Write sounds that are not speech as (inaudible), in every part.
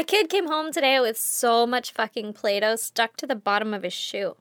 My kid came home today with so much fucking Play Doh stuck to the bottom of his shoe.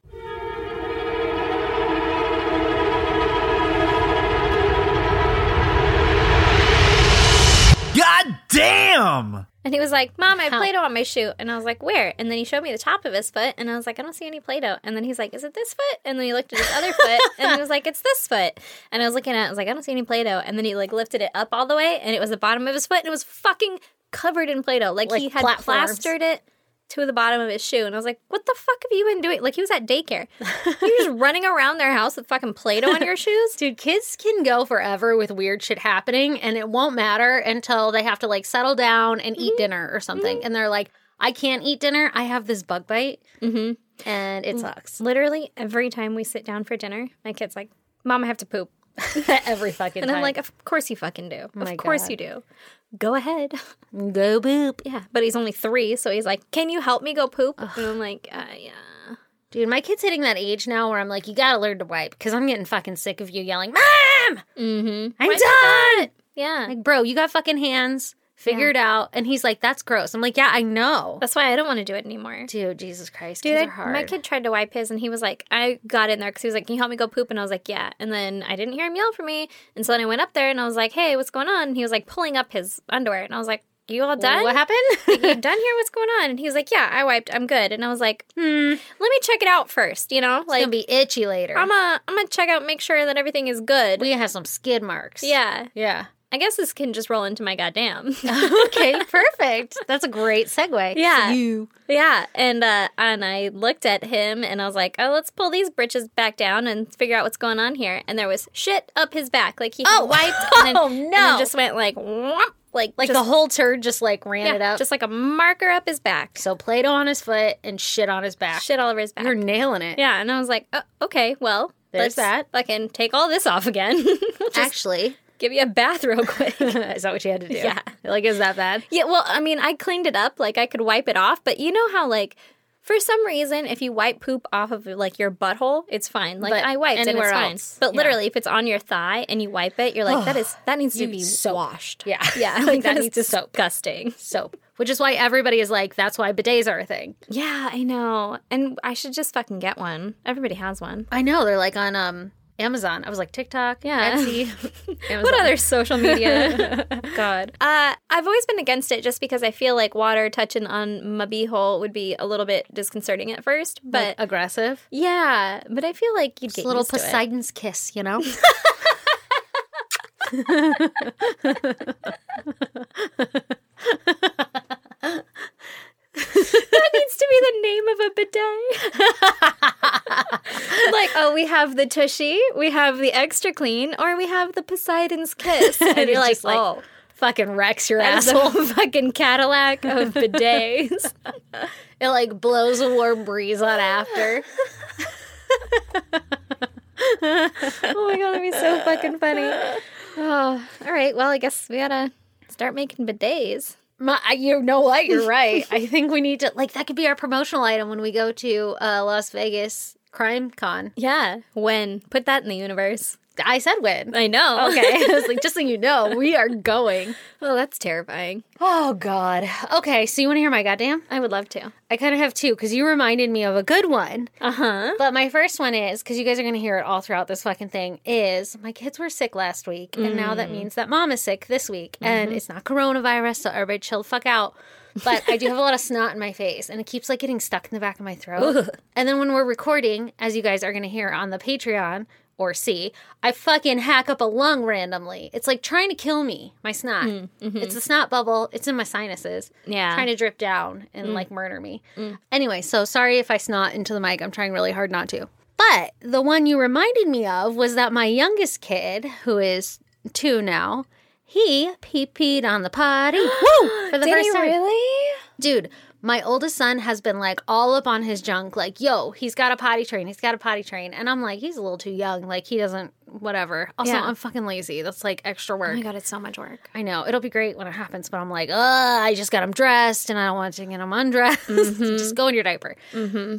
God damn! And he was like, Mom, I have Play Doh on my shoe. And I was like, Where? And then he showed me the top of his foot. And I was like, I don't see any Play Doh. And then he's like, Is it this foot? And then he looked at his other foot. And he was like, It's this foot. And I was looking at it. I was like, I don't see any Play Doh. And then he like lifted it up all the way. And it was the bottom of his foot. And it was fucking covered in Play Doh. Like, Like he had platforms. plastered it to the bottom of his shoe. And I was like, What the fuck have you been doing? Like, he was at daycare. (laughs) You're just running around their house with fucking Play Doh on your (laughs) shoes? Dude, kids can go forever with weird shit happening and it won't matter until they have to like settle down and eat mm-hmm. dinner or something. Mm-hmm. And they're like, I can't eat dinner. I have this bug bite. Mm-hmm. And it mm, sucks. Literally, every time we sit down for dinner, my kid's like, Mom, I have to poop. (laughs) Every fucking And time. I'm like, of course you fucking do. Oh my of course God. you do. Go ahead. (laughs) go poop. Yeah. But he's only three, so he's like, can you help me go poop? And I'm like, uh, yeah. Dude, my kid's hitting that age now where I'm like, you gotta learn to wipe because I'm getting fucking sick of you yelling, Mom! Mm-hmm. I'm done! Yeah. Like, bro, you got fucking hands. Figure it out. And he's like, that's gross. I'm like, yeah, I know. That's why I don't want to do it anymore. Dude, Jesus Christ. Dude, I, my kid tried to wipe his, and he was like, I got in there because he was like, Can you help me go poop? And I was like, Yeah. And then I didn't hear him yell for me. And so then I went up there and I was like, Hey, what's going on? And he was like pulling up his underwear. And I was like, You all done? What happened? (laughs) you (laughs) done here? What's going on? And he was like, Yeah, I wiped. I'm good. And I was like, Hmm, let me check it out first, you know? it's Like, gonna be itchy later. I'm gonna I'm gonna check out, make sure that everything is good. we have some skid marks. yeah, Yeah. I guess this can just roll into my goddamn. (laughs) okay, perfect. That's a great segue. Yeah. You. yeah, and uh, and I looked at him and I was like, oh, let's pull these britches back down and figure out what's going on here. And there was shit up his back, like he Oh. wiped (laughs) and then, Oh, and no. then just went like whomp, like Like just, the whole turd just like ran yeah, it up. just like a marker up his back, so Play Doh on his foot and shit on his back. shit all over his back. You're nailing it. yeah, and I was like, oh, okay, well. There's let's that. Fucking take all this off again. (laughs) Just Actually, give you a bath real quick. (laughs) is that what you had to do? Yeah. Like, is that bad? Yeah, well, I mean, I cleaned it up. Like, I could wipe it off. But you know how, like, for some reason, if you wipe poop off of, like, your butthole, it's fine. Like, But I wiped and it's fine. else, But yeah. literally, if it's on your thigh and you wipe it, you're like, that is, (sighs) that needs to be soap. washed. Yeah. (laughs) Yeah. Like, Like, that that is needs soap. disgusting. Soap. Which is why everybody is like, that's why bidets are a thing. Yeah, I know. And I should just fucking get one. Everybody has one. I know. They're like on um Amazon. I was like, TikTok, Yeah. Etsy, (laughs) What other social media? (laughs) God. Uh, I've always been against it just because I feel like water touching on my beehole would be a little bit disconcerting at first. But Like, aggressive? Yeah, but I feel like you'd Just get a little used to it. Poseidon's kiss, you know? (laughs) That needs to be the name of a bidet. (laughs) like, oh, we have the Tushy, we have the extra clean, or we have the Poseidon's kiss. (laughs) And it's you're like, like, oh, Fucking wrecks your asshole. a (laughs) fucking Cadillac of bidets. It like blows a warm breeze on after. oh my god, that'd be so fucking funny. Oh, all right. Well, I guess we gotta start making bidets. My, you know what? You're (laughs) right. I think we need to like that could be our promotional item when we go to uh, Las Vegas Crime Con. Yeah. When? Put that in the universe. I said when. I know. Okay, (laughs) I was like, just so you know, we are going. well, that's terrifying. Oh God. Okay, so you want to hear my goddamn? I would love to. I kind of have two because you reminded me of a good one. Uh huh. But my first one is because you guys are going to hear it all throughout this fucking thing. Is my kids were sick last week, and now that means that mom is sick this week, and it's not coronavirus, so everybody chill the fuck out. But I do have a lot of snot in my face, and it keeps like getting stuck in the back of my throat. (laughs) And then when we're recording, as you guys are going to hear on the Patreon or see, I fucking hack up a lung randomly. It's like trying to kill me. My snot. Mm, mm-hmm. It's a snot bubble. It's in my sinuses. Yeah. Trying to drip down and mm. like murder me. Mm. Anyway, so sorry if I snot into the mic. I'm trying really hard not to. But the one you reminded me of was that my youngest kid, who is two now, he pee peed on the potty. (gasps) Woo! For the Did first time. really? Dude, My oldest son has been like all up on his junk, like, yo, he's got a potty train, he's got a potty train. And I'm like, he's a little too young. Like, he doesn't, whatever. Also, Yeah. I'm fucking lazy. That's like extra work. Oh my god, it's so much work. I know it'll be great when it happens, but I'm like, uh, I just got him dressed and I don't want to get him undressed. (laughs) just go in your diaper.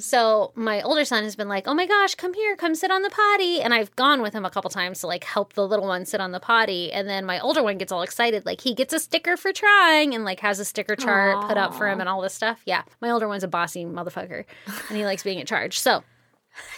So my older son has been like, oh my gosh, come here, come sit on the potty. And I've gone with him a couple times to like help the little one sit on the potty. And then my older one gets all excited, like he gets a sticker for trying and like has a sticker chart put up for him and all this stuff. Yeah. My older one's a bossy motherfucker and he likes being in charge. So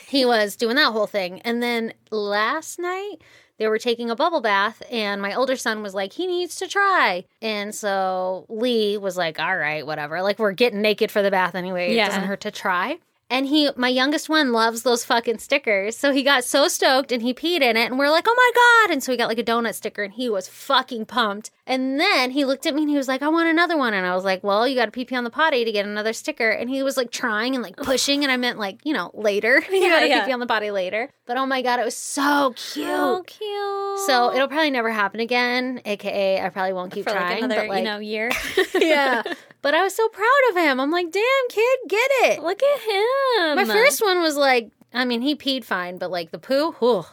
he was doing that whole thing. And then last night, they were taking a bubble bath, and my older son was like, he needs to try. And so Lee was like, all right, whatever. Like, we're getting naked for the bath anyway. Yeah. It doesn't hurt to try. And he, my youngest one, loves those fucking stickers. So he got so stoked and he peed in it. And we're like, oh my God. And so he got like a donut sticker and he was fucking pumped. And then he looked at me and he was like, I want another one. And I was like, well, you got to pee pee on the potty to get another sticker. And he was like trying and like pushing. And I meant like, you know, later. (laughs) you got to yeah. pee pee on the potty later. But oh my God, it was so cute. So cute. So it'll probably never happen again. AKA, I probably won't keep for trying. like another, but like, you know, year. (laughs) (laughs) yeah. But I was so proud of him. I'm like, damn, kid, get it. Look at him. My first one was like, I mean, he peed fine, but like the poo, whew,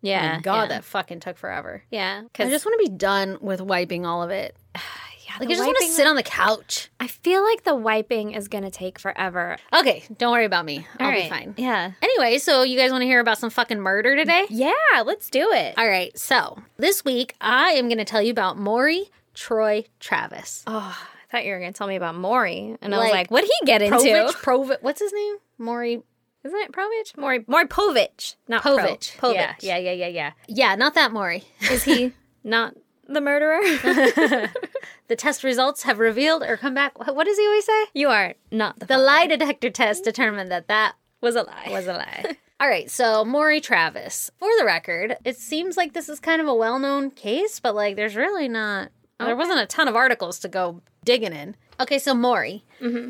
yeah, my God, yeah. that fucking took forever. yeah. Cause I just want to be done with wiping all of it. (sighs) yeah, Like, I just want to sit on the couch. I feel like the wiping is gonna take forever. Okay, don't worry about me. I'll All be fine. Yeah. Anyway, so you guys want to hear about some fucking murder today? Yeah. Let's do it. All right, so this week I am going to tell you about Maury Troy Travis. Oh, thought you were gonna tell me about Maury, and I was Like, "What'd he get into?" Provich, Provich, what's his name? Maury Isn't it Provich? Maury, Maury Povich, not Pro. Povich. Povich. Yeah, yeah, yeah, yeah, yeah. Yeah, not that Maury. (laughs) Is he not the murderer? (laughs) the test results have revealed or come back. What what does he always say? you are not the. The lie detector test determined that that was a lie. was a lie. (laughs) All right, so Maury Travis. For the record, it seems like this is kind of a well-known case, but like there's really not there wasn't a ton of articles to go digging in. Okay, so Maury.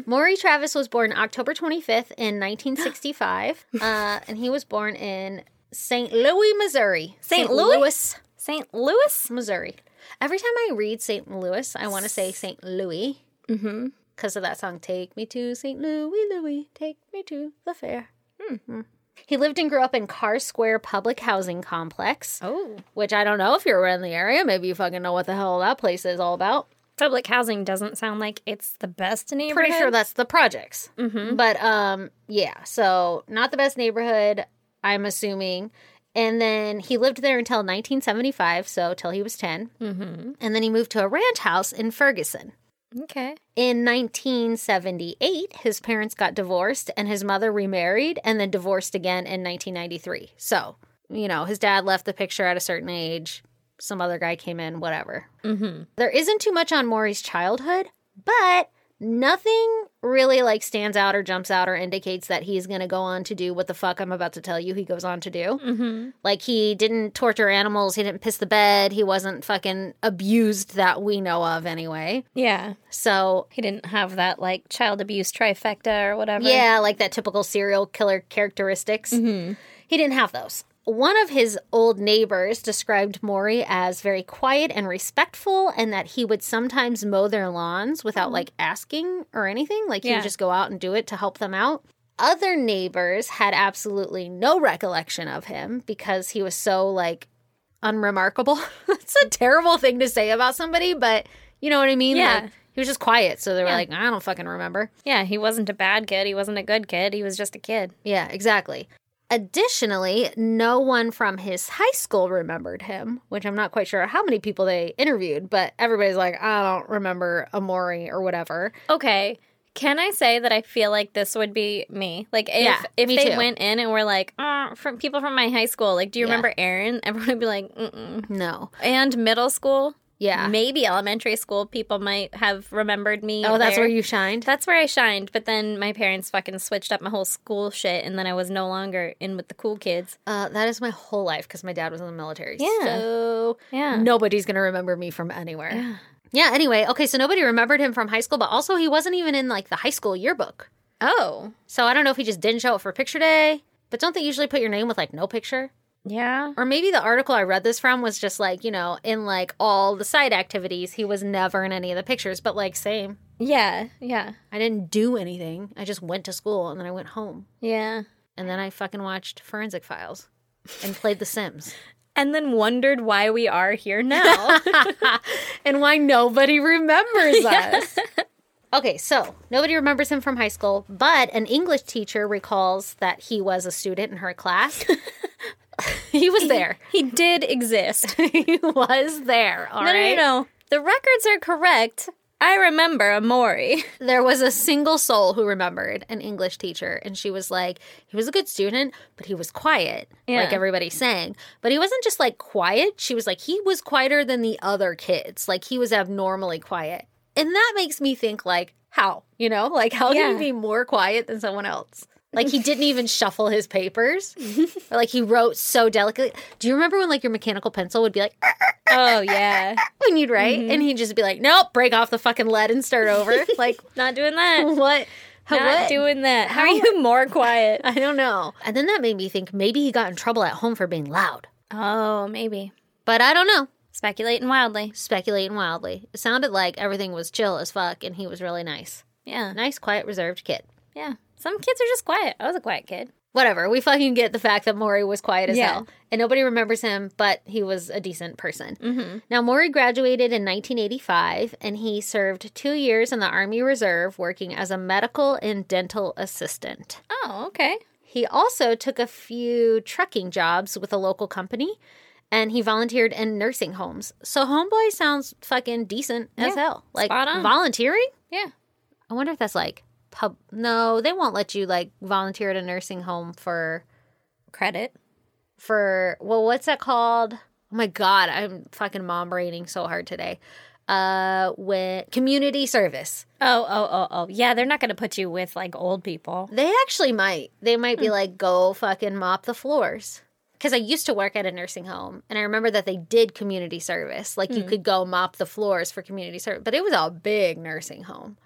Maury Travis was born October 25th in 1965, (gasps) uh, and he was born in St. Louis, Missouri. St. Louis? Louis, St. Louis. Missouri. Every time I read St. Louis, I want to say St. Louis Mm-hmm. because of that song "Take Me to St. Louis, Louis, take me to the fair." Hmm. He lived and grew up in Carr Square Public Housing Complex, Oh, which I don't know if you're around the area. Maybe you fucking know what the hell that place is all about. Public housing doesn't sound like it's the best neighborhood. Pretty sure that's the projects. Mm-hmm. But um, yeah. So not the best neighborhood. I'm assuming. And then he lived there until 1975, so till he was 10. Mm-hmm. And then he moved to a ranch house in Ferguson. Okay. In 1978, his parents got divorced and his mother remarried and then divorced again in 1993. So, you know, his dad left the picture at a certain age. Some other guy came in, whatever. Mm-hmm. There isn't too much on Maury's childhood, but nothing really like stands out or jumps out or indicates that he's going to go on to do what the fuck I'm about to tell you he goes on to do. Mm-hmm. Like he didn't torture animals, he didn't piss the bed, he wasn't fucking abused that we know of anyway. Yeah. So, He didn't have that like child abuse trifecta or whatever. yeah, like that typical serial killer characteristics. Mm-hmm. He didn't have those. One of his old neighbors described Maury as very quiet and respectful, and that he would sometimes mow their lawns without mm-hmm. like asking or anything. Like he Yeah. would just go out and do it to help them out. Other neighbors had absolutely no recollection of him because he was so like unremarkable. (laughs) That's a terrible thing to say about somebody, but you know what I mean? Yeah. Like, he was just quiet, so they were Yeah. like, I don't fucking remember. Yeah. He wasn't a bad kid. He wasn't a good kid. He was just a kid. Yeah, exactly. Additionally, no one from his high school remembered him, which I'm not quite sure how many people they interviewed, but everybody's like, I don't remember Amori or whatever. Okay. Can I say that I feel like this would be me? Like if Yeah, if they too. went in and were like, uh, from people from my high school, like, do you Yeah. remember Aaron? Everyone would be like, Mm-mm. No. and middle school, Yeah. maybe elementary school, people might have remembered me. Oh, that's there. where you shined? That's where I shined. But then my parents fucking switched up my whole school shit, and then I was no longer in with the cool kids. Uh, that is my whole life because my dad was in the military. Yeah. So Yeah. nobody's going to remember me from anywhere. Yeah. Yeah, anyway, okay, so nobody remembered him from high school, but also he wasn't even in like the high school yearbook. Oh. So I don't know if he just didn't show up for picture day, but don't they usually put your name with like no picture? Yeah. Or maybe the article I read this from was just like, you know, in like all the side activities, he was never in any of the pictures, but like, same. Yeah, yeah, I didn't do anything. I just went to school and then I went home. yeah. And then I fucking watched Forensic Files and played The Sims. (laughs) And then wondered why we are here now. (laughs) and why nobody remembers (laughs) us. Okay, so nobody remembers him from high school, but an English teacher recalls that he was a student in her class. (laughs) he was there. he did exist. (laughs) he was there. All no, right. no, no, no. The records are correct. I remember Amori. (laughs) There was a single soul who remembered an English teacher, and she was like, he was a good student, but he was quiet, Yeah. like everybody's saying. But he wasn't just like quiet. She was like, he was quieter than the other kids. Like he was abnormally quiet. And that makes me think, like, how? You know, like, how can Yeah. he be more quiet than someone else? Like he didn't even shuffle his papers. (laughs) or like he wrote so delicately. Do you remember when like your mechanical pencil would be like (laughs) Oh yeah, when you'd write and mm-hmm. he'd just be like, Nope, break off the fucking lead and start over. (laughs) like not doing that. what? Not what? doing that. How are you more quiet? I don't know. And then that made me think maybe he got in trouble at home for being loud. Oh, maybe. But I don't know. Speculating wildly. Speculating wildly. It sounded like everything was chill as fuck and he was really nice. Yeah, Nice, quiet, reserved kid. yeah. Some kids are just quiet. I was a quiet kid. Whatever. We fucking get the fact that Maury was quiet as Yeah. hell. And nobody remembers him, but he was a decent person. Mm-hmm. Now, Maury graduated in 1985 and he served two years in the Army Reserve working as a medical and dental assistant. Oh, okay. He also took a few trucking jobs with a local company and he volunteered in nursing homes. So Homeboy sounds fucking decent as Yeah, hell. Like volunteering? Yeah. I wonder if that's like pub No, they won't let you like volunteer at a nursing home for Credit. for well what's that called? Oh my god, I'm fucking mom braining so hard today. Uh when community service. Oh, oh, oh, oh. Yeah, they're not going to put you with like old people. They actually might. They might be like, go fucking mop the floors. Because I used to work at a nursing home and I remember that they did community service. Like you could go mop the floors for community service, but it was a big nursing home.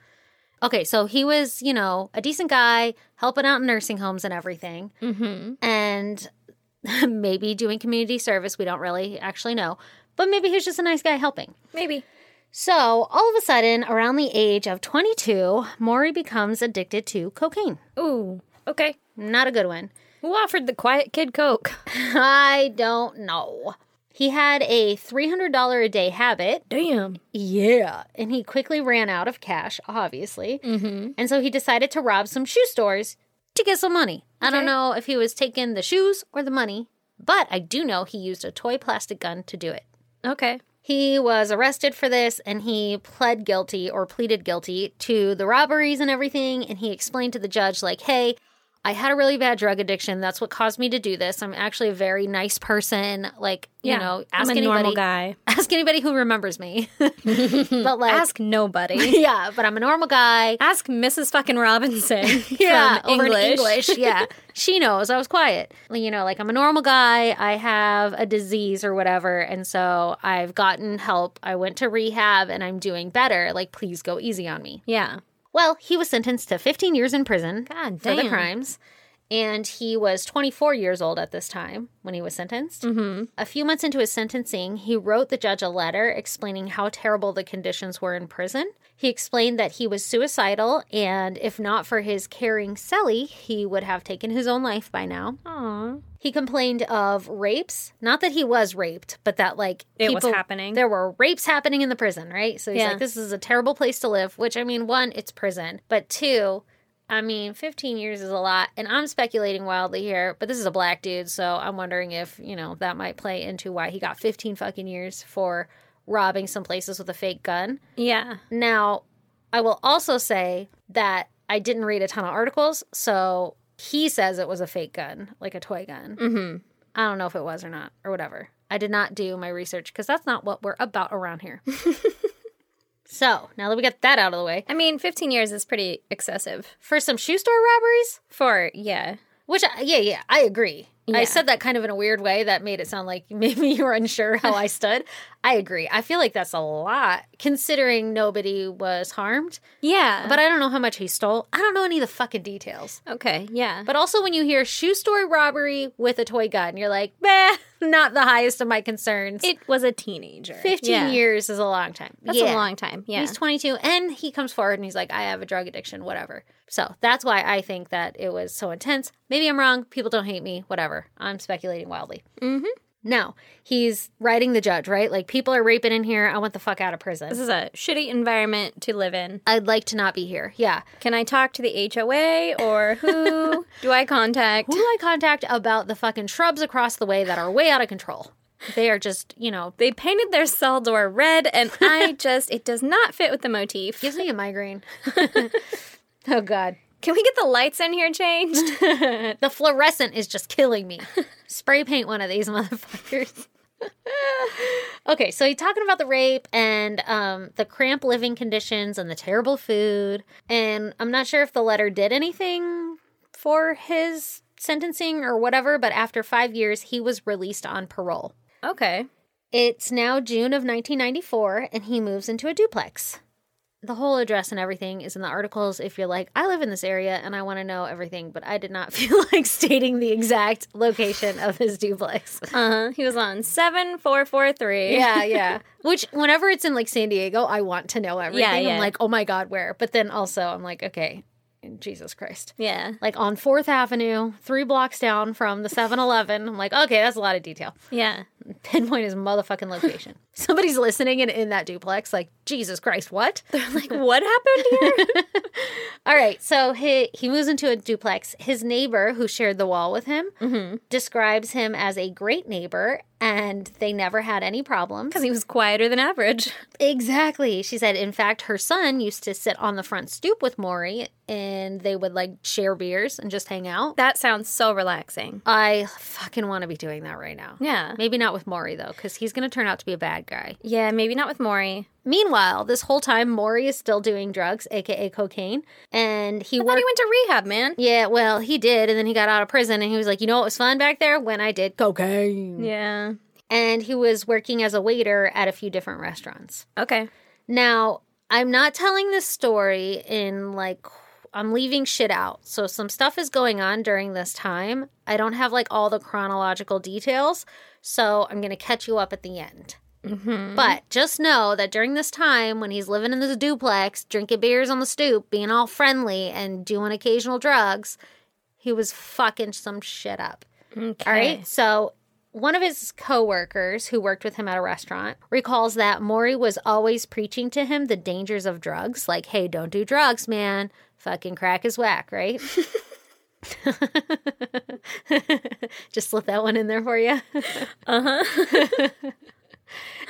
Okay, so he was, you know, a decent guy helping out in nursing homes and everything. Mm-hmm. And (laughs) maybe doing community service. We don't really actually know. But maybe he was just a nice guy helping. Maybe. So all of a sudden, around the age of 22, Maury becomes addicted to cocaine. Ooh. Okay. Not a good one. Who offered the quiet kid Coke? (laughs) I don't know. He had a $300 a day habit. Damn. Yeah. And he quickly ran out of cash, obviously. Mm-hmm. And so he decided to rob some shoe stores to get some money. I don't know if he was taking the shoes or the money, but I do know he used a toy plastic gun to do it. Okay. He was arrested for this and he pled guilty or pleaded guilty to the robberies and everything. And he explained to the judge, like, hey, I had a really bad drug addiction. That's what caused me to do this. I'm actually a very nice person. Like, you know, ask I'm a anybody, normal guy. (laughs) ask anybody who remembers me. (laughs) but like, Ask nobody. (laughs) yeah, but I'm a normal guy. Ask Mrs. fucking Robinson. Yeah, from over in English. English. Yeah, she knows I was quiet. You know, like I'm a normal guy. I have a disease or whatever, and so I've gotten help. I went to rehab, and I'm doing better. Like, please go easy on me. Yeah. Well, he was sentenced to 15 years in prison for the crimes. And he was 24 years old at this time when he was sentenced. Mm-hmm. A few months into his sentencing, he wrote the judge a letter explaining how terrible the conditions were in prison. He explained that he was suicidal, and if not for his caring Sally, he would have taken his own life by now. Aw. He complained of rapes. Not that he was raped, but that, like, It was happening. There were rapes happening in the prison, right? So he's Yeah. like, this is a terrible place to live, which, I mean, one, it's prison. But two, I mean, 15 years is a lot. And I'm speculating wildly here, but this is a black dude. So I'm wondering if, you know, that might play into why he got 15 fucking years for robbing some places with a fake gun. Yeah. Now, I will also say that I didn't read a ton of articles, so he says it was a fake gun, like a toy gun. Mm-hmm. I don't know if it was or not, or whatever. I did not do my research because that's not what we're about around here. (laughs) so now that we got that out of the way, I mean, 15 years is pretty excessive for some shoe store robberies, for, yeah. which, I, yeah, yeah, I agree. I said that kind of in a weird way that made it sound like (laughs) maybe you were unsure how I stood. (laughs) I agree. I feel like that's a lot considering nobody was harmed, Yeah. but I don't know how much he stole. I don't know any of the fucking details. okay, yeah. But also, when you hear shoe store robbery with a toy gun, you're like, meh, (laughs) not the highest of my concerns. it was a teenager. 15 Yeah. years is a long time. That's Yeah. a long time. Yeah. He's 22 and he comes forward and he's like, I have a drug addiction, whatever. So that's why I think that it was so intense. Maybe I'm wrong. People don't hate me, whatever. I'm speculating wildly. Mm-hmm. Now, he's writing the judge, right? Like, people are raping in here. I want the fuck out of prison. this is a shitty environment to live in. I'd like to not be here. Yeah. Can I talk to the HOA or who (laughs) do I contact? Who do I contact about the fucking shrubs across the way that are way out of control? They are just, you know, They painted their cell door red, and I (laughs) just, it does not fit with the motif. gives me a migraine. (laughs) oh, God. Can we get the lights in here changed? (laughs) The fluorescent is just killing me. Spray paint one of these motherfuckers. okay, so he's talking about the rape and um, the cramped living conditions and the terrible food. And I'm not sure if the letter did anything for his sentencing or whatever, but after five years, he was released on parole. okay. It's now June of 1994, and he moves into a duplex. The whole address and everything is in the articles. If you're like, I live in this area and I want to know everything, but I did not (laughs) feel like stating the exact location of his duplex. Uh huh. He was on 7443. yeah, yeah. (laughs) Which, whenever it's in like San Diego, I want to know everything. Yeah, yeah. I'm like, oh my God, where? But then also, I'm like, okay, Jesus Christ. Yeah. Like on 4th Avenue, three blocks down from the 7 Eleven. I'm like, okay, that's a lot of detail. Yeah. pinpoint his motherfucking location. Somebody's listening and in that duplex, like, Jesus Christ, what? (laughs) They're like, what happened here? (laughs) (laughs) All right, so he he moves into a duplex. His neighbor, who shared the wall with him, mm-hmm. describes him as a great neighbor, and they never had any problems. Because he was quieter than average. Exactly. She said, in fact, her son used to sit on the front stoop with Maury, and they would like share beers and just hang out. That sounds so relaxing. I fucking want to be doing that right now. Yeah. Maybe not with Maury though, because he's going to turn out to be a bad guy. Yeah, maybe not with Maury. Meanwhile, this whole time, Maury is still doing drugs, aka cocaine, and he I worked. he went to rehab, man. yeah, well, he did, and then he got out of prison, and he was like, "You know what was fun back there when I did cocaine." Yeah. And he was working as a waiter at a few different restaurants. Okay. Now, I'm not telling this story in like I'm leaving shit out. So some stuff is going on during this time. I don't have like all the chronological details, so I'm going to catch you up at the end. But just know that during this time, when he's living in this duplex, drinking beers on the stoop, being all friendly, and doing occasional drugs, he was fucking some shit up. Okay. All right. So one of his coworkers who worked with him at a restaurant recalls that Maury was always preaching to him the dangers of drugs, like, hey, don't do drugs, man. Fucking crack is whack, right? (laughs) (laughs) Just slip that one in there for you. Uh huh.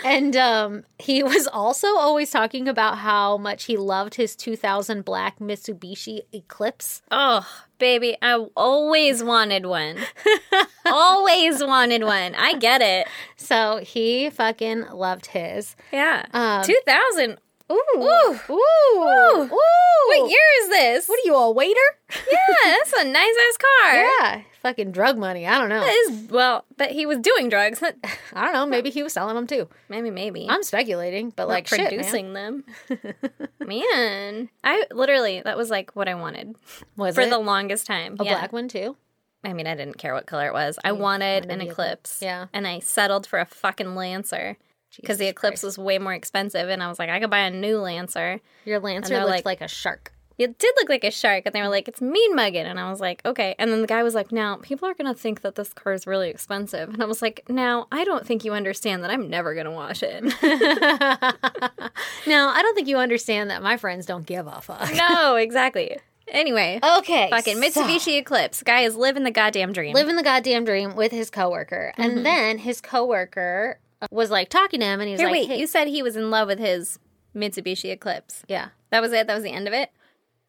And um, he was also always talking about how much he loved his 2000 black Mitsubishi Eclipse. Oh, baby, I always wanted one. (laughs) always wanted one. I get it. So he fucking loved his. Yeah. Um, 2000. Ooh. Ooh. Ooh. Ooh. What year is this? What are you, a waiter? Yeah, that's a nice ass car. Yeah. Fucking drug money. I don't know. That is, well, but he was doing drugs. (laughs) I don't know. Maybe he was selling them too. maybe, maybe. I'm speculating, but like like shit, man. producing them. (laughs) Man, I literally that was like what I wanted Was for it the longest time. a yeah. black one too? I mean, I didn't care what color it was. I wanted wanted an Eclipse. Yeah. and I settled for a fucking Lancer because the Eclipse Christ. was way more expensive, and I was like, I could buy a new Lancer. Your Lancer looked like- like, a shark. It did look like a shark, and they were like, "It's mean mugging," and I was like, "Okay." And then the guy was like, "Now people are gonna think that this car is really expensive," and I was like, "Now I don't think you understand that I'm never gonna wash it." (laughs) now, I don't think you understand that my friends don't give a fuck. no, exactly. Anyway, Okay. fucking so- Mitsubishi Eclipse guy is living the goddamn dream. living the goddamn dream with his coworker. Mm-hmm. And then his coworker was like talking to him and he was Here, like, wait, hey- you said he was in love with his Mitsubishi Eclipse. Yeah. That was it. That was the end of it.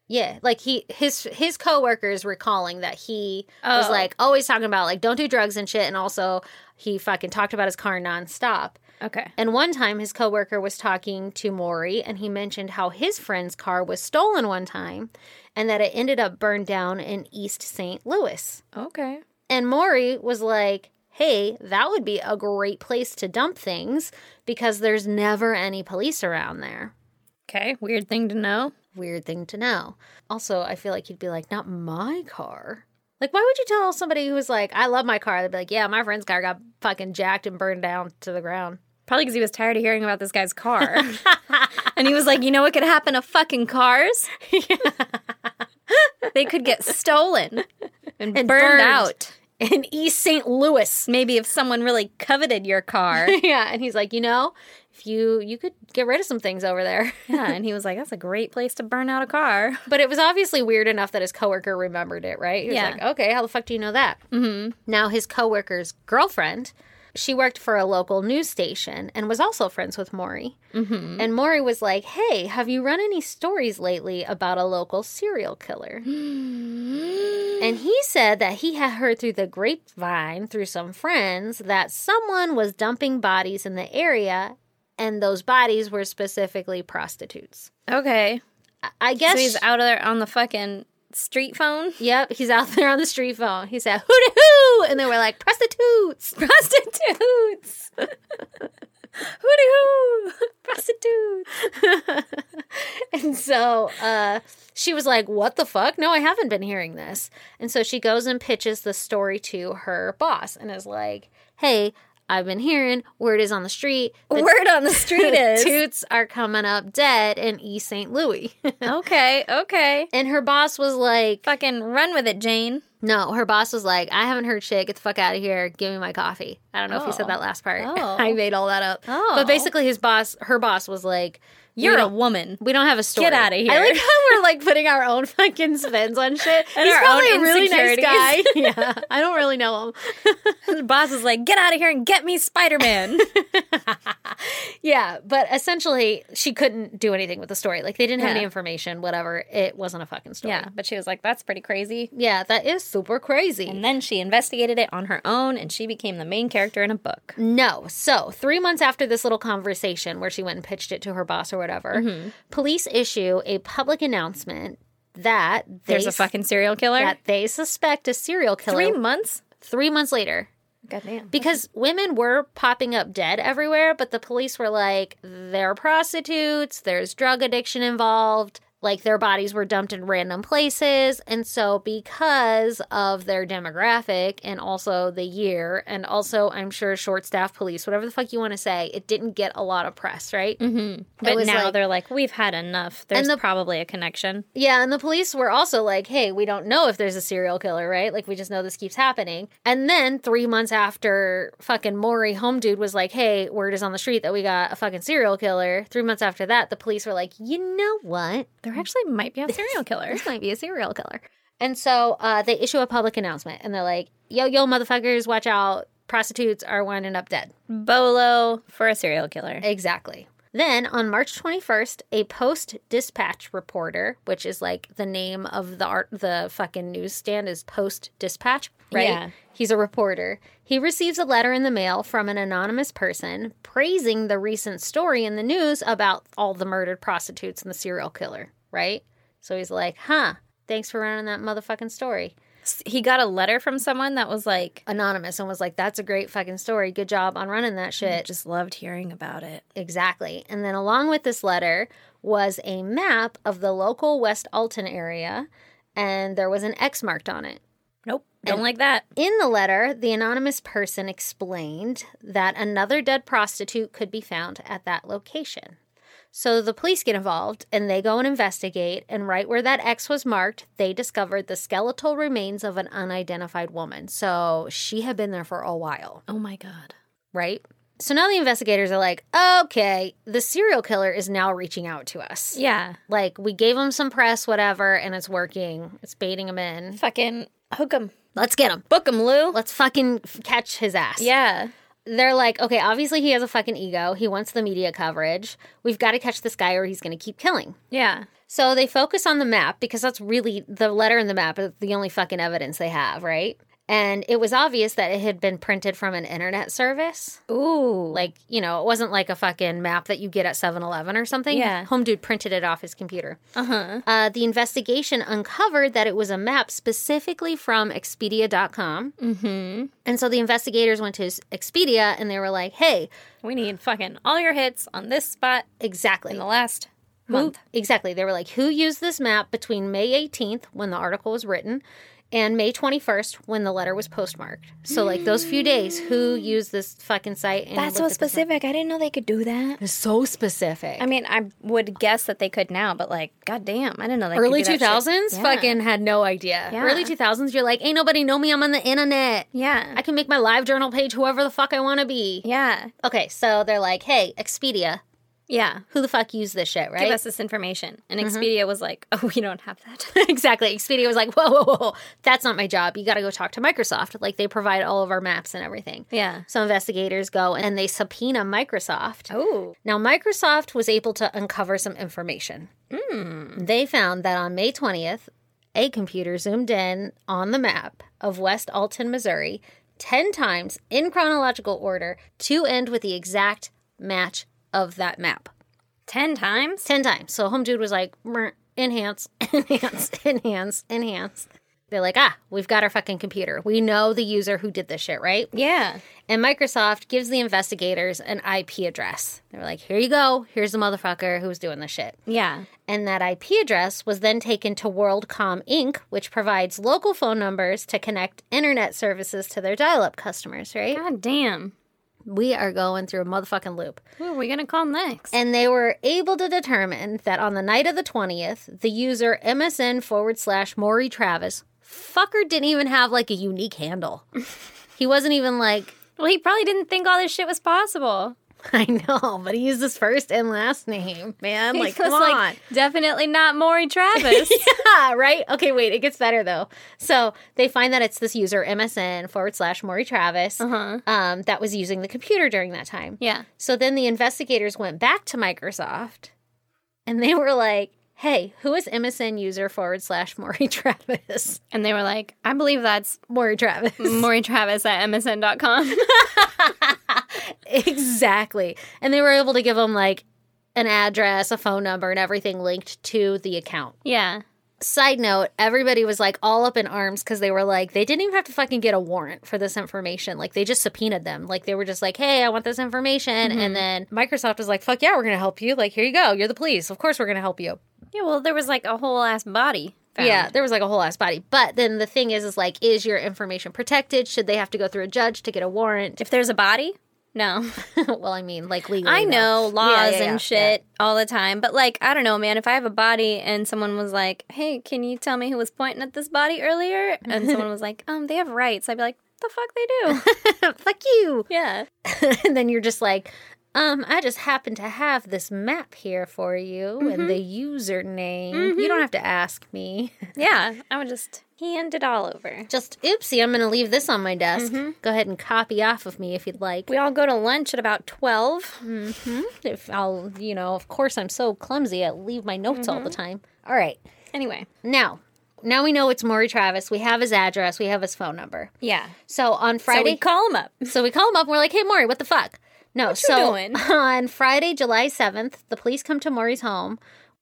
Yeah, like he his his coworkers recalling that he was Oh. like always talking about like don't do drugs and shit, and also he fucking talked about his car nonstop. Okay. And one time his coworker was talking to Maury and he mentioned how his friend's car was stolen one time and that it ended up burned down in East St. Louis. Okay. And Maury was like, hey, that would be a great place to dump things because there's never any police around there. Okay, weird thing to know. Weird thing to know. Also, I feel like he'd be like, not my car. Like, why would you tell somebody who was like, I love my car? They'd be like, yeah, my friend's car got fucking jacked and burned down to the ground. Probably because he was tired of hearing about this guy's car. (laughs) and he was like, you know what could happen to fucking cars? (laughs) they could get stolen and, And burned, burned. out. (laughs) In East St. Louis. Maybe if someone really coveted your car. yeah. And he's like, you know, if you you could get rid of some things over there. (laughs) yeah, and he was like, that's a great place to burn out a car. (laughs) But it was obviously weird enough that his coworker remembered it, right? He was Yeah. like, okay, how the fuck do you know that? Mm-hmm. Now, his coworker's girlfriend, she worked for a local news station and was also friends with Maury. Mm-hmm. And Maury was like, hey, have you run any stories lately about a local serial killer? (gasps) and he said that he had heard through the grapevine, through some friends, that someone was dumping bodies in the area. And those bodies were specifically prostitutes. Okay. I- I guess So he's out there on the fucking street phone. Yep, he's out there on the street phone. He said, "Hoo hoo," and they were like, "Prostitutes." (laughs) Prostitutes. (laughs) Hooty hoo. (laughs) Prostitutes. and so uh, she was like, "What the fuck? No, I haven't been hearing this." And so she goes and pitches the story to her boss, and is like, "Hey." I've been hearing word is on the street. that Word on the street (laughs) is. toots are coming up dead in East St. Louis. (laughs) Okay, okay. and her boss was like, Fucking run with it, Jane. No, her boss was like, I haven't heard shit. Get the fuck out of here. Give me my coffee. I don't know if he said Oh. that last part. (laughs) Oh. I made all that up. Oh. But basically, his boss, her boss was like, You're a woman. we don't have a story. Get out of here. I like how we're like putting our own fucking spins on shit. (laughs) And He's our probably own a really nice guy. (laughs) (laughs) yeah, I don't really know him. The boss is like, get out of here and get me Spider Man. Yeah, but essentially, she couldn't do anything with the story. Like they didn't have Yeah. any information. Whatever. It wasn't a fucking story. yeah, but she was like, that's pretty crazy. Yeah, that is super crazy. And then she investigated it on her own and she became the main character in a book. No. So, three months after this little conversation where she went and pitched it to her boss or whatever, Mm-hmm. police issue a public announcement that they There's a fucking serial killer. that they suspect a serial killer. Three months? three months later, Goddamn. because women were popping up dead everywhere, but the police were like, they're prostitutes. There's drug addiction involved. Like their bodies were dumped in random places. And so, because of their demographic and also the year, and also, I'm sure, short staff police, whatever the fuck you want to say, it didn't get a lot of press, right? Mm-hmm. But now like- they're like, we've had enough. There's the- probably a connection. Yeah, and the police were also like, hey, we don't know if there's a serial killer, right? Like, we just know this keeps happening. And then three months after fucking Maury Home Dude was like, hey, word is on the street that we got a fucking serial killer, three months after that, the police were like, you know what? There actually might be a (laughs) serial killer. This might be a serial killer. And so uh, they issue a public announcement and they're like, yo, yo, motherfuckers, watch out. Prostitutes are winding up dead. Bolo for a serial killer. Exactly. Then on March 21st, a Post Dispatch reporter, which is like the name of the art, the fucking newsstand is Post Dispatch, right? Yeah. He's a reporter. He receives a letter in the mail from an anonymous person praising the recent story in the news about all the murdered prostitutes and the serial killer, right? So he's like, huh, thanks for running that motherfucking story. He got a letter from someone that was like, Anonymous and was like, that's a great fucking story. Good job on running that shit. just loved hearing about it. Exactly. And then along with this letter was a map of the local West Alton area, and there was an X marked on it. Nope. Don't like that. In the letter, the anonymous person explained that another dead prostitute could be found at that location. So the police get involved and they go and investigate. And right where that X was marked, they discovered the skeletal remains of an unidentified woman. So she had been there for a while Oh my God. right? So now the investigators are like, okay, the serial killer is now reaching out to us. Yeah. Like, we gave him some press, whatever, and it's working. It's baiting him in. Fucking hook him. Let's get him. Book him, Lou. Let's fucking f- catch his ass. Yeah. They're like, okay, obviously he has a fucking ego. He wants the media coverage. We've got to catch this guy or he's going to keep killing. Yeah. So they focus on the map because that's really the letter in the map is the only fucking evidence they have, right? And it was obvious that it had been printed from an internet service. Ooh. Like, you know, it wasn't like a fucking map that you get at 7 Eleven or something. Yeah. Home Dude printed it off his computer. uh-huh. Uh, the investigation uncovered that it was a map specifically from Expedia.com. Mm-hmm. And so the investigators went to Expedia and they were like, hey, We need fucking all your hits on this spot exactly. in the last Who- month. Exactly. They were like, who used this map between May 18th, when the article was written, and May 21st, when the letter was postmarked? So, like, those few days, who used this fucking site? And That's so looked at this map? specific. I didn't know they could do that. It's so specific. I mean, I would guess that they could now, but like, goddamn, I didn't know they Early could do that shit. 2000s, Yeah. fucking had no idea. Yeah. Early 2000s, you're like, ain't nobody know me. I'm on the internet. Yeah. I can make my live journal page whoever the fuck I want to be. yeah. Okay, so they're like, hey, Expedia, Yeah. who the fuck used this shit, right? Give us this information. And mm-hmm. Expedia was like, (laughs) oh, we don't have that. (laughs) exactly. Expedia was like, whoa, whoa, whoa, whoa, that's not my job. You got to go talk to Microsoft. Like, they provide all of our maps and everything. yeah. So investigators go and they subpoena Microsoft. Oh. Now, Microsoft was able to uncover some information. Hmm. They found that on May 20th, a computer zoomed in on the map of West Alton, Missouri, 10 times in chronological order to end with the exact match of that map. 10 times? 10 times. So Home Dude was like, enhance, (laughs) enhance, enhance, enhance. They're like, ah, we've got our fucking computer. We know the user who did this shit, right? Yeah. And Microsoft gives the investigators an IP address. They're like, here you go. Here's the motherfucker who's doing this shit. Yeah. And that IP address was then taken to WorldCom Inc., which provides local phone numbers to connect internet services to their dial up customers, right? God damn. We are going through a motherfucking loop. Who are we going to call next? And they were able to determine that on the night of the 20th, the user MSN forward slash Maury Travis, fucker didn't even have like a unique handle. (laughs) he wasn't even like, well, he probably didn't think all this shit was possible. (laughs) I know, but he used his first and last name, man. Like, He come on. like, definitely not Maury Travis. (laughs) yeah, right? Okay, wait, it gets better though. So they find that it's this user, MSN forward slash Maury Travis, uh-huh. um, that was using the computer during that time. Yeah. So then the investigators went back to Microsoft and they were like, hey, who is MSN user forward slash Maury (laughs) Travis? And they were like, I believe that's Maury Travis. (laughs) Maury Travis at MSN.com. (laughs) exactly. And they were able to give them like an address, a phone number, and everything linked to the account. yeah. Side note, everybody was like all up in arms because they were like, they didn't even have to fucking get a warrant for this information. Like, they just subpoenaed them. Like, they were just like, hey, I want this information. And mm-hmm. then Microsoft was like, fuck yeah, we're going to help you. Like, here you go. You're the police. Of course, we're going to help you. Yeah, well, there was like a whole ass body. Found. Yeah, there was like a whole ass body. But then the thing is, is like, is your information protected? Should they have to go through a judge to get a warrant? If there's a body, no. (laughs) well, I mean, like legally. I know no. laws yeah, yeah, and shit all the time, but like, I don't know, man. If I have a body and someone was like, hey, can you tell me who was pointing at this body earlier? And (laughs) someone was like, um, they have rights. I'd be like, the fuck they do. (laughs) Fuck you. yeah. and then you're just like, um, I just happen to have this map here for you and mm-hmm. the username. You don't mm-hmm. have to ask me. (laughs) Yeah. I would just hand it all over. Just oopsie, I'm gonna leave this on my desk. Mm-hmm. Go ahead and copy off of me if you'd like. We all go to lunch at about 12. If I'll, you know, of course I'm so clumsy, I leave my notes all the time. All right. Anyway. Now, now we know it's Maury Travis. We have his address. We have his phone number. Yeah. So on So Friday, we call him up. (laughs) So we call him up and we're like, hey, Maury, what the fuck? No, you so (laughs) on Friday, July 7th, the police come to Maury's home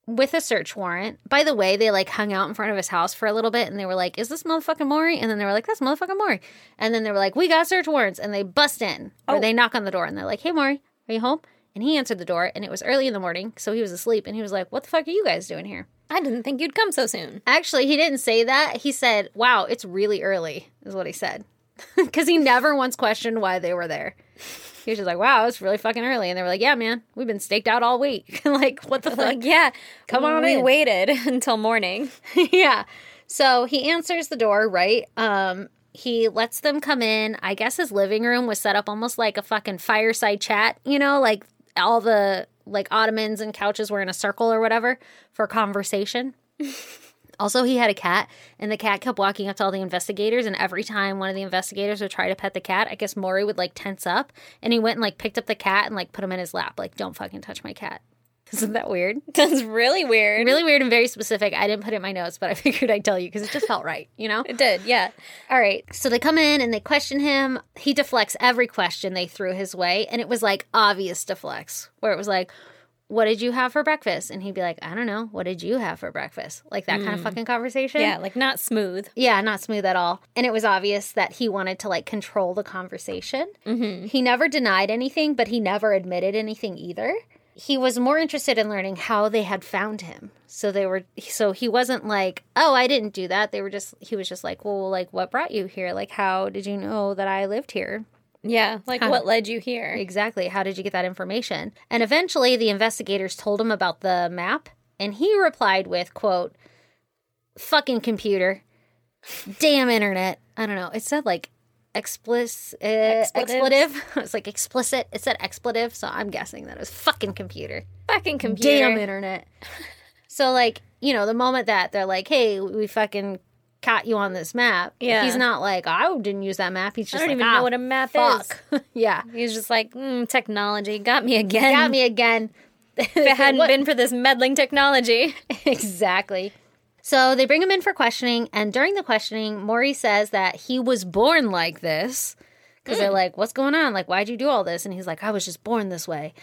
with a search warrant. By the way, they like hung out in front of his house for a little bit and they were like, is this motherfucking Maury? And then they were like, that's motherfucking Maury. And then they were like, we got search warrants. And they bust in or Oh. they knock on the door and they're like, hey, Maury, are you home? And he answered the door and it was early in the morning. So he was asleep and he was like, what the fuck are you guys doing here? I didn't think you'd come so soon. Actually, he didn't say that. He said, wow, it's really early, is what he said. (laughs) Because he never once questioned why they were there. He was just like, wow, it's really fucking early. And they were like, yeah, man, we've been staked out all week. (laughs) like, what the fuck? Like, yeah. Come on We in. waited (laughs) until morning. (laughs) yeah. So he answers the door, right? Um, he lets them come in. I guess his living room was set up almost like a fucking fireside chat, you know, like all the like ottomans and couches were in a circle or whatever for conversation. Also, he had a cat, and the cat kept walking up to all the investigators. And every time one of the investigators would try to pet the cat, I guess Maury would like tense up, and he went and like picked up the cat and like put him in his lap, like "Don't fucking touch my cat." (laughs) Isn't that weird? (laughs) That's really weird. Really weird and very specific. I didn't put it in my notes, but I (laughs) figured I'd tell you because it just felt right, you know? It did, yeah. All right. So they come in and they question him. He deflects every question they threw his way. And it was like obvious deflects, where it was like, What did you have for breakfast? And he'd be like, I don't know. What did you have for breakfast? Like that kind of fucking conversation. Yeah, like not smooth. Yeah, not smooth at all. And it was obvious that he wanted to like control the conversation. Mm-hmm. He never denied anything, but he never admitted anything either. He was more interested in learning how they had found him. So they were, so he wasn't like, oh, I didn't do that. They were just, he was just like, well, like, what brought you here? Like, how did you know that I lived here? Yeah, like what led you here? Exactly. How did you get that information? And eventually the investigators told him about the map and he replied with quote, fucking computer, damn internet. I don't know. It said like explicit, uh, Expletives? expletive. (laughs) It's like explicit. It said expletive. So I'm guessing that it was fucking computer. Fucking computer. Damn internet. (laughs) so like, you know, the moment that they're like, hey, we fucking caught you on this map. Yeah. He's not like, I didn't use that map. He's just like, I don't like, even "Ah, know what a map fuck. (laughs) yeah. He's just like, mm, technology got me again. Got me again. (laughs) If it hadn't been for this meddling technology. (laughs) exactly. So they bring him in for questioning, and during the questioning, Maury says that he was born like this. Because they're like, what's going on? Like, why'd you do all this? And he's like, I was just born this way.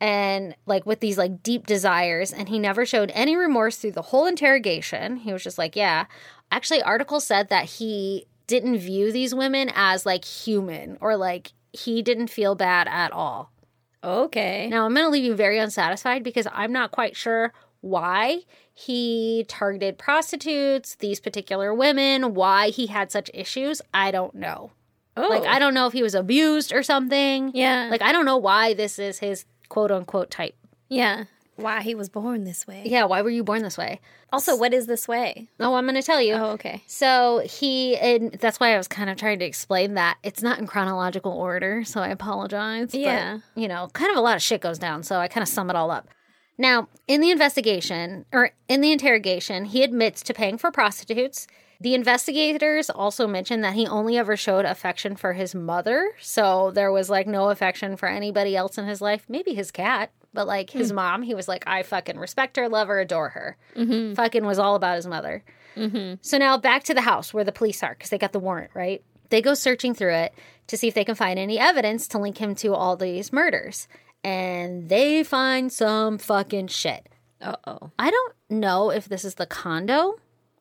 And like with these like deep desires, and he never showed any remorse through the whole interrogation. He was just like, yeah. Actually, articles said that he didn't view these women as like human or like he didn't feel bad at all. Okay. Now, I'm going to leave you very unsatisfied because I'm not quite sure why he targeted prostitutes, these particular women, why he had such issues. I don't know. oh. Like, I don't know if he was abused or something. Yeah. Like, I don't know why this is his quote unquote type. yeah. Why he was born this way. Yeah, why were you born this way? Also, what is this way? Oh, I'm going to tell you. Oh, okay. So he, and that's why I was kind of trying to explain that it's not in chronological order. So I apologize. but, Yeah. you know, kind of a lot of shit goes down. So I kind of sum it all up. Now, in the investigation or in the interrogation, he admits to paying for prostitutes. The investigators also mentioned that he only ever showed affection for his mother. So there was like no affection for anybody else in his life, maybe his cat. But like his hmm. mom, he was like, I fucking respect her, love her, adore her. Mm-hmm. Fucking was all about his mother. Mm-hmm. So now back to the house where the police are because they got the warrant, right? They go searching through it to see if they can find any evidence to link him to all these murders. And they find some fucking shit. Uh oh. I don't know if this is the condo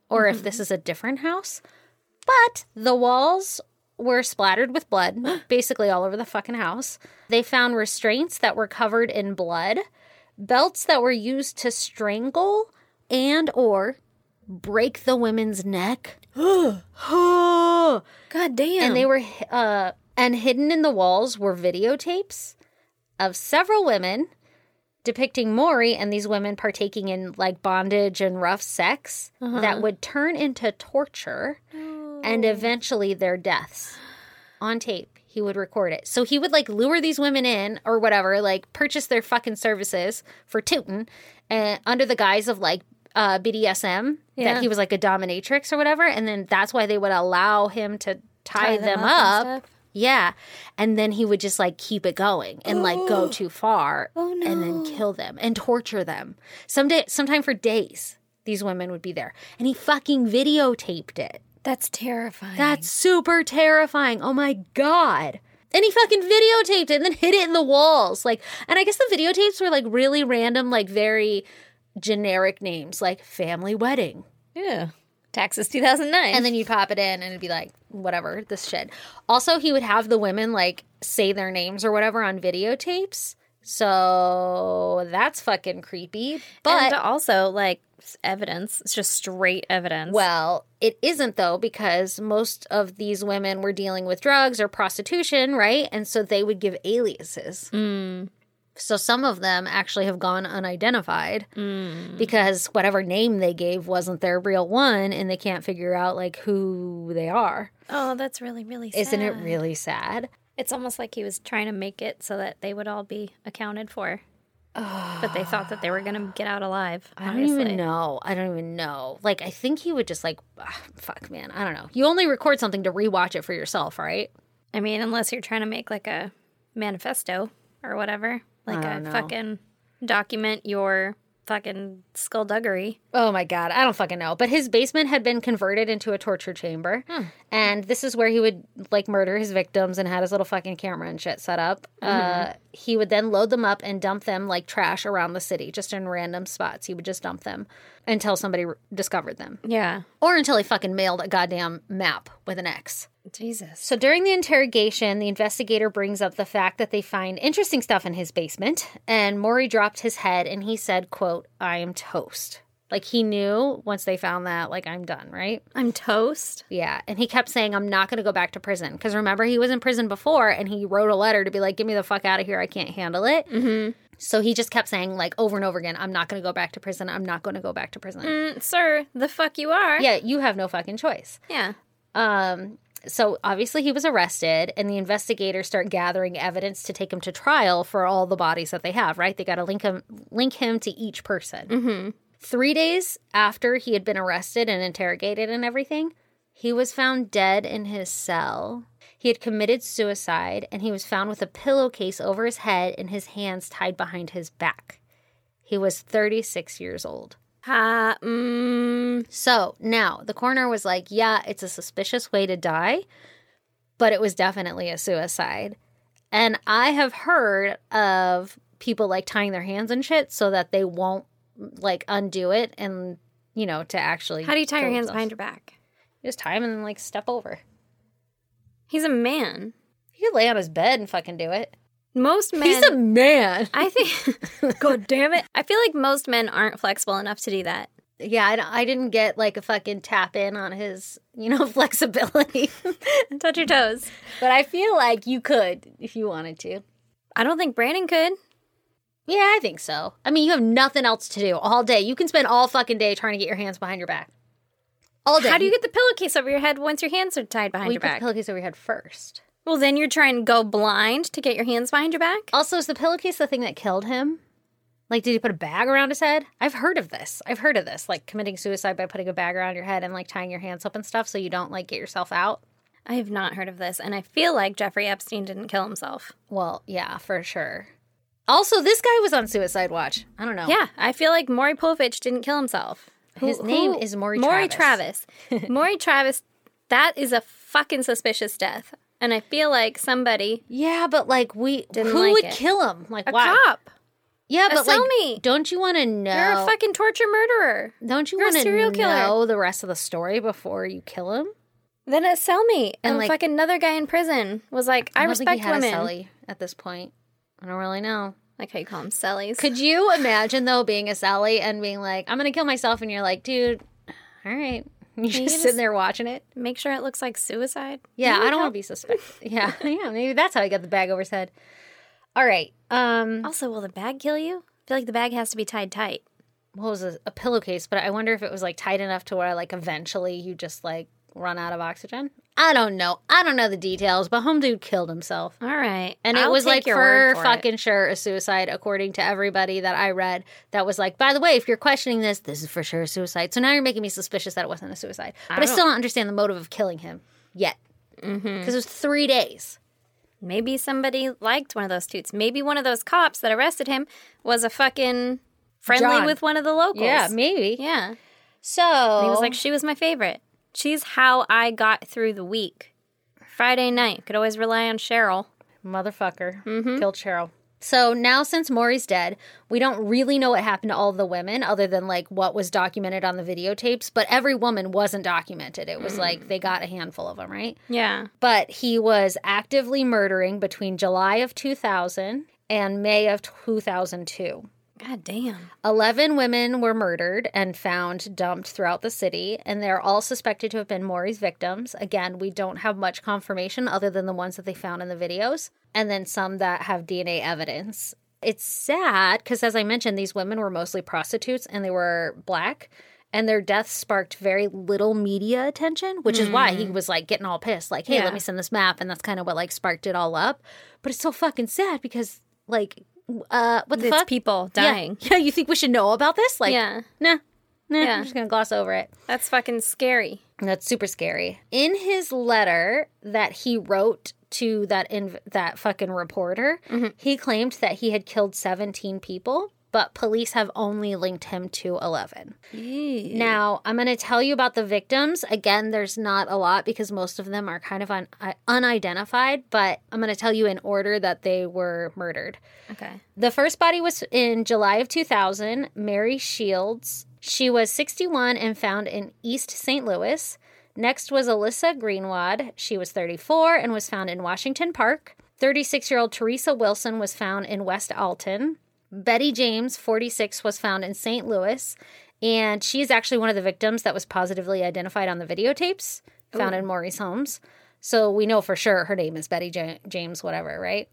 or if mm-hmm. this is a different house, but the walls were splattered with blood, (gasps) basically all over the fucking house. They found restraints that were covered in blood, belts that were used to strangle and or break the women's neck. (gasps) God damn. and they were uh and hidden in the walls were videotapes of several women depicting Maury and these women partaking in like bondage and rough sex that would turn into torture and eventually their deaths on tape. He would record it. So he would like lure these women in or whatever, like purchase their fucking services for tootin' and under the guise of like uh, BDSM Yeah. that he was like a dominatrix or whatever. And then that's why they would allow him to tie, Tie them, them up. Yeah. And then he would just like keep it going and like go too far Oh, and then kill them and torture them. Some day, sometime for days, these women would be there. And he fucking videotaped it. That's terrifying. That's super terrifying. Oh my God. And he fucking videotaped it and then hid it in the walls. Like, and I guess the videotapes were like really random, like very generic names, like family wedding. yeah. Taxes 2009. And then you'd pop it in and it'd be like, whatever, this shit. Also, he would have the women like say their names or whatever on videotapes. So that's fucking creepy. But and also like evidence. It's just straight evidence. Well, it isn't though, because most of these women were dealing with drugs or prostitution, right? And so they would give aliases. Mm. So some of them actually have gone unidentified mm. because whatever name they gave wasn't their real one and they can't figure out like who they are. oh, that's really really sad. Isn't it really sad? It's almost like he was trying to make it so that they would all be accounted for. But they thought that they were going to get out alive. I don't even know. I don't even know. Like, I think he would just like, ah, fuck, man. I don't know. You only record something to rewatch it for yourself, right? I mean, unless you're trying to make like a manifesto or whatever, like a know. fucking document your fucking skullduggery. Oh my god, I don't fucking know. But his basement had been converted into a torture chamber, and this is where he would like murder his victims and had his little fucking camera and shit set up. Uh, he would then load them up and dump them like trash around the city, just in random spots. He would just dump them until somebody r- discovered them, Yeah. or until he fucking mailed a goddamn map with an X. Jesus. So during the interrogation, the investigator brings up the fact that they find interesting stuff in his basement, and Maury dropped his head and he said, quote, I am toast. Like he knew once they found that, like, I'm done, right? I'm toast. Yeah. And he kept saying, I'm not going to go back to prison. Because remember, he was in prison before and he wrote a letter to be like, get me the fuck out of here. I can't handle it. Mm-hmm. So he just kept saying, like, over and over again, I'm not going to go back to prison. I'm not going to go back to prison. Mm, sir, the fuck you are. Yeah, you have no fucking choice. Yeah. Um, so obviously he was arrested, and the investigators start gathering evidence to take him to trial for all the bodies that they have. Right? They got to link him link him to each person. Mm-hmm. Three days after he had been arrested and interrogated and everything, he was found dead in his cell. He had committed suicide, and he was found with a pillowcase over his head and his hands tied behind his back. He was 36 years old. Ha, mm, So now the coroner was like, yeah, it's a suspicious way to die, but it was definitely a suicide. And I have heard of people like tying their hands and shit so that they won't like undo it and, you know, to actually. how do you tie your hands themselves. behind your back? You just tie them and then like step over. He's a man. He could lay on his bed and fucking do it. Most men. He's a man. I think. (laughs) God damn it. I feel like most men aren't flexible enough to do that. Yeah, I, I didn't get like a fucking tap in on his, you know, (laughs) flexibility. (laughs) Touch your toes. but I feel like you could if you wanted to. I don't think Brandon could. Yeah, I think so. I mean, you have nothing else to do all day. You can spend all fucking day trying to get your hands behind your back. All day. How do you get the pillowcase over your head once your hands are tied behind well, your back? pillowcase over your head first? Well, then you're trying to go blind to get your hands behind your back? Also, is the pillowcase the thing that killed him? Like, did he put a bag around his head? I've heard of this. I've heard of this, like committing suicide by putting a bag around your head and like tying your hands up and stuff so you don't like get yourself out. I have not heard of this, and I feel like Jeffrey Epstein didn't kill himself. Well, yeah, for sure. Also, this guy was on suicide watch. I don't know. Yeah, I feel like Maury Povich didn't kill himself. His name is Maury Maury Travis. Travis. (laughs) Maury Travis, that is a fucking suspicious death. And I feel like somebody, Yeah, but like we Didn't who like would it. kill him? Like a why? cop, Yeah, A but like, cellmate. don't you want to know? you're a fucking torture murderer. Don't you You're a want to serial killer. know the rest of the story before you kill him? Then a cellmate. And, And like- another guy in prison was like, I, don't think respect he had women. a celly at this point. I don't really know. Like how you call them cellies. Could you imagine though being a Sally and being like, "I'm gonna kill myself," and you're like, "Dude, all right." (laughs) You're just, just- sitting there watching it. Make sure it looks like suicide. Yeah, You I don't want to be suspected. (laughs) yeah, yeah. Maybe that's how he got the bag over his head. All right. Um, Also, will the bag kill you? I feel like the bag has to be tied tight. what was a, a pillowcase? But I wonder if it was like tight enough to where like eventually you just like run out of oxygen. I don't know. I don't know the details, but home dude killed himself. All right. And it I'll was like for, for it. fucking sure a suicide, according to everybody that I read. That was like, by the way, if you're questioning this, this is for sure a suicide. So now you're making me suspicious that it wasn't a suicide. But I, still don't understand the motive of killing him yet. Because Mm-hmm. it was three days. Maybe somebody liked one of those toots. Maybe one of those cops that arrested him was a fucking friendly John. with one of the locals. Yeah, maybe. Yeah. So And he was like, she was my favorite. She's how I got through the week. Friday night. Could always rely on Cheryl. motherfucker mm-hmm. killed Cheryl. So now, since Maury's dead, we don't really know what happened to all the women other than like what was documented on the videotapes. But every woman wasn't documented. It was like they got a handful of them, right? Yeah. but he was actively murdering between July of 2000 and May of 2002. God damn. 11 women were murdered and found dumped throughout the city, and they're all suspected to have been Maury's victims. Again, we don't have much confirmation other than the ones that they found in the videos, and then some that have DNA evidence. It's sad because, as I mentioned, these women were mostly prostitutes and they were black, and their deaths sparked very little media attention, which is why he mm. was like getting all pissed, like, hey, Yeah. let me send this map. And that's kind of what like sparked it all up. But it's so fucking sad because, like, uh, what the It's fuck? people Yeah. dying. (laughs) Yeah. you think we should know about this? Like, Yeah. nah, nah, Yeah. I'm just gonna gloss over it. That's fucking scary. That's super scary. In his letter that he wrote to that inv- that fucking reporter, Mm-hmm. he claimed that he had killed 17 people but police have only linked him to 11. Now, I'm going to tell you about the victims. Again, there's not a lot because most of them are kind of un- uh, unidentified, but I'm going to tell you in order that they were murdered. Okay. The first body was in July of 2000, Mary Shields. She was 61 and found in East St. Louis. Next was Alyssa Greenwade. She was 34 and was found in Washington Park. 36 year old Teresa Wilson was found in West Alton. Betty James, 46, was found in St. Louis. And she is actually one of the victims that was positively identified on the videotapes found in Maury's homes. So we know for sure her name is Betty Ja- James, whatever, right?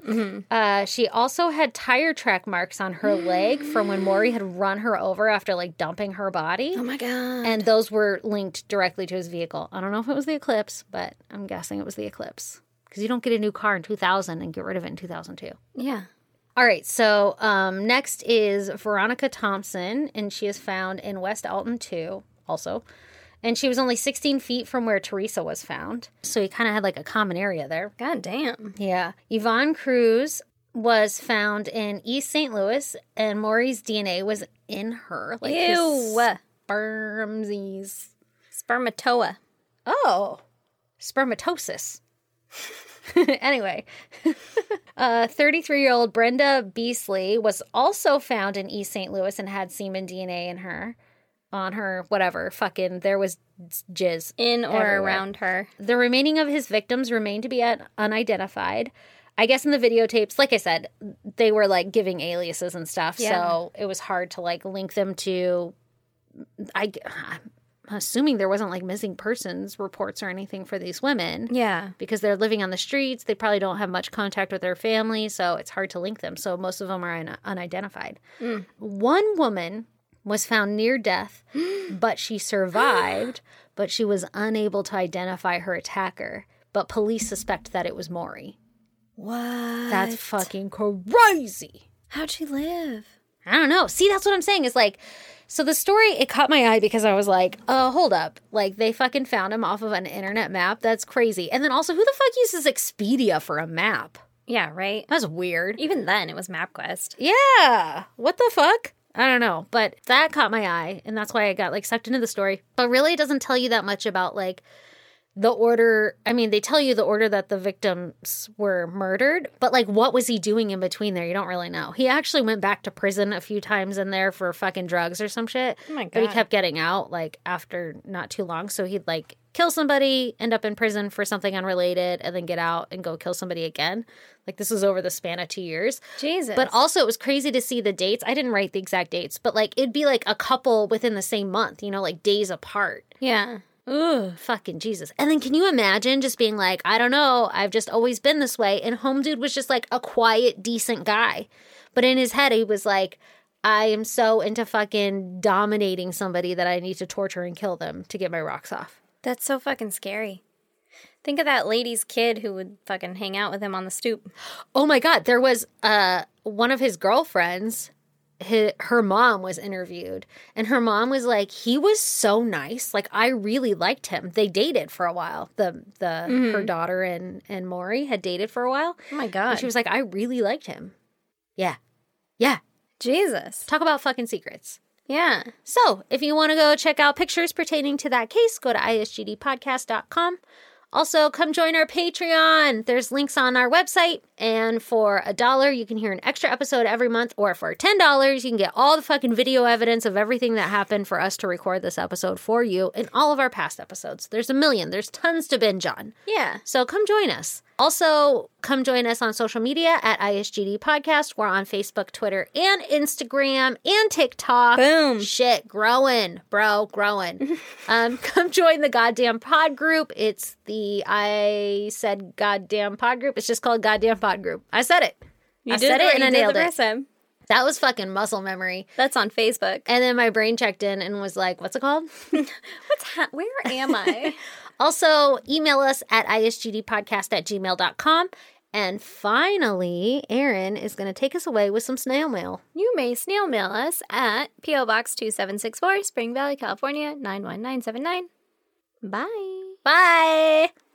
Uh, she also had tire track marks on her leg from when Maury had run her over after like dumping her body. Oh my god. And those were linked directly to his vehicle. I don't know if it was the Eclipse, but I'm guessing it was the Eclipse. Because you don't get a new car in 2000 and get rid of it in 2002. yeah. All right, so um, next is Veronica Thompson, and she is found in West Alton too, also. And she was only 16 feet from where Teresa was found. So he kind of had like a common area there. God damn. Yeah. Yvonne Cruz was found in East St. Louis, and Maury's DNA was in her. Like Ew. spermsies. Spermatoa. Oh, spermatosis. (laughs) (laughs) anyway, (laughs) uh, 33 year old Brenda Beasley was also found in East St. Louis and had semen DNA in her, on her, whatever. Fucking, there was jizz. In or Everywhere. around her. The remaining of his victims remain to be at unidentified. I guess in the videotapes, like I said, they were like giving aliases and stuff, Yeah. so it was hard to like link them to. I, assuming there wasn't like missing persons reports or anything for these women Yeah. because they're living on the streets. They probably don't have much contact with their family, so it's hard to link them. So most of them are un- unidentified. Mm. One woman was found near death, (gasps) but she survived, but she was unable to identify her attacker. But police suspect that it was Maury. What? That's fucking crazy. How'd she live? I don't know. See, that's what I'm saying. Is like, so the story it caught my eye because I was like, oh, hold up. Like they fucking found him off of an internet map. That's crazy. And then also, who the fuck uses Expedia for a map? Yeah, right? That's weird. Even then, it was MapQuest. Yeah. What the fuck? I don't know, but that caught my eye, and that's why I got like sucked into the story. But really, it doesn't tell you that much about like the order. I mean, they tell you the order that the victims were murdered, but like what was he doing in between there? You don't really know. He actually went back to prison a few times in there for fucking drugs or some shit. Oh my But he kept getting out like after not too long. So he'd like kill somebody, end up in prison for something unrelated, and then get out and go kill somebody again. Like this was over the span of two years. Jesus. But also, it was crazy to see the dates. I didn't write the exact dates, but like it'd be like a couple within the same month, you know, like days apart. yeah. Ugh. Fucking Jesus. And then can you imagine just being like, I don't know, I've just always been this way. And Home Dude was just like a quiet, decent guy. But in his head, he was like, I am so into fucking dominating somebody that I need to torture and kill them to get my rocks off. That's so fucking scary. Think of that lady's kid who would fucking hang out with him on the stoop. (gasps) Oh my God. There was uh, one of his girlfriends. Hi her mom was interviewed, and her mom was like, "He was so nice. Like I really liked him. They dated for a while. The the her mm-hmm. daughter and and Maury had dated for a while. Oh my And god. she was like, I really liked him. Yeah, yeah. Jesus. Talk about fucking secrets. Yeah. So, if you want to go check out pictures pertaining to that case, go to isgdpodcast.com. Also, come join our Patreon. There's links on our website. And for a dollar, you can hear an extra episode every month. Or for $10, you can get all the fucking video evidence of everything that happened for us to record this episode for you and all of our past episodes. There's a million, there's tons to binge on. Yeah. So come join us. Also, come join us on social media at ISGD Podcast. We're on Facebook, Twitter, and Instagram and TikTok. Boom. Shit, growing, bro, growing. (laughs) um, come join the goddamn pod group. It's the I said goddamn pod group. It's just called goddamn pod group. I said it. You I did said it and I nailed it. time. That was fucking muscle memory. That's on Facebook. And then my brain checked in and was like, what's it called? (laughs) What's ha- where am I? (laughs) Also, email us at isgdpodcast at gmail.com. And finally, Aaron is going to take us away with some snail mail. you may snail mail us at P.O. Box 2764, Spring Valley, California 91979. Bye. Bye.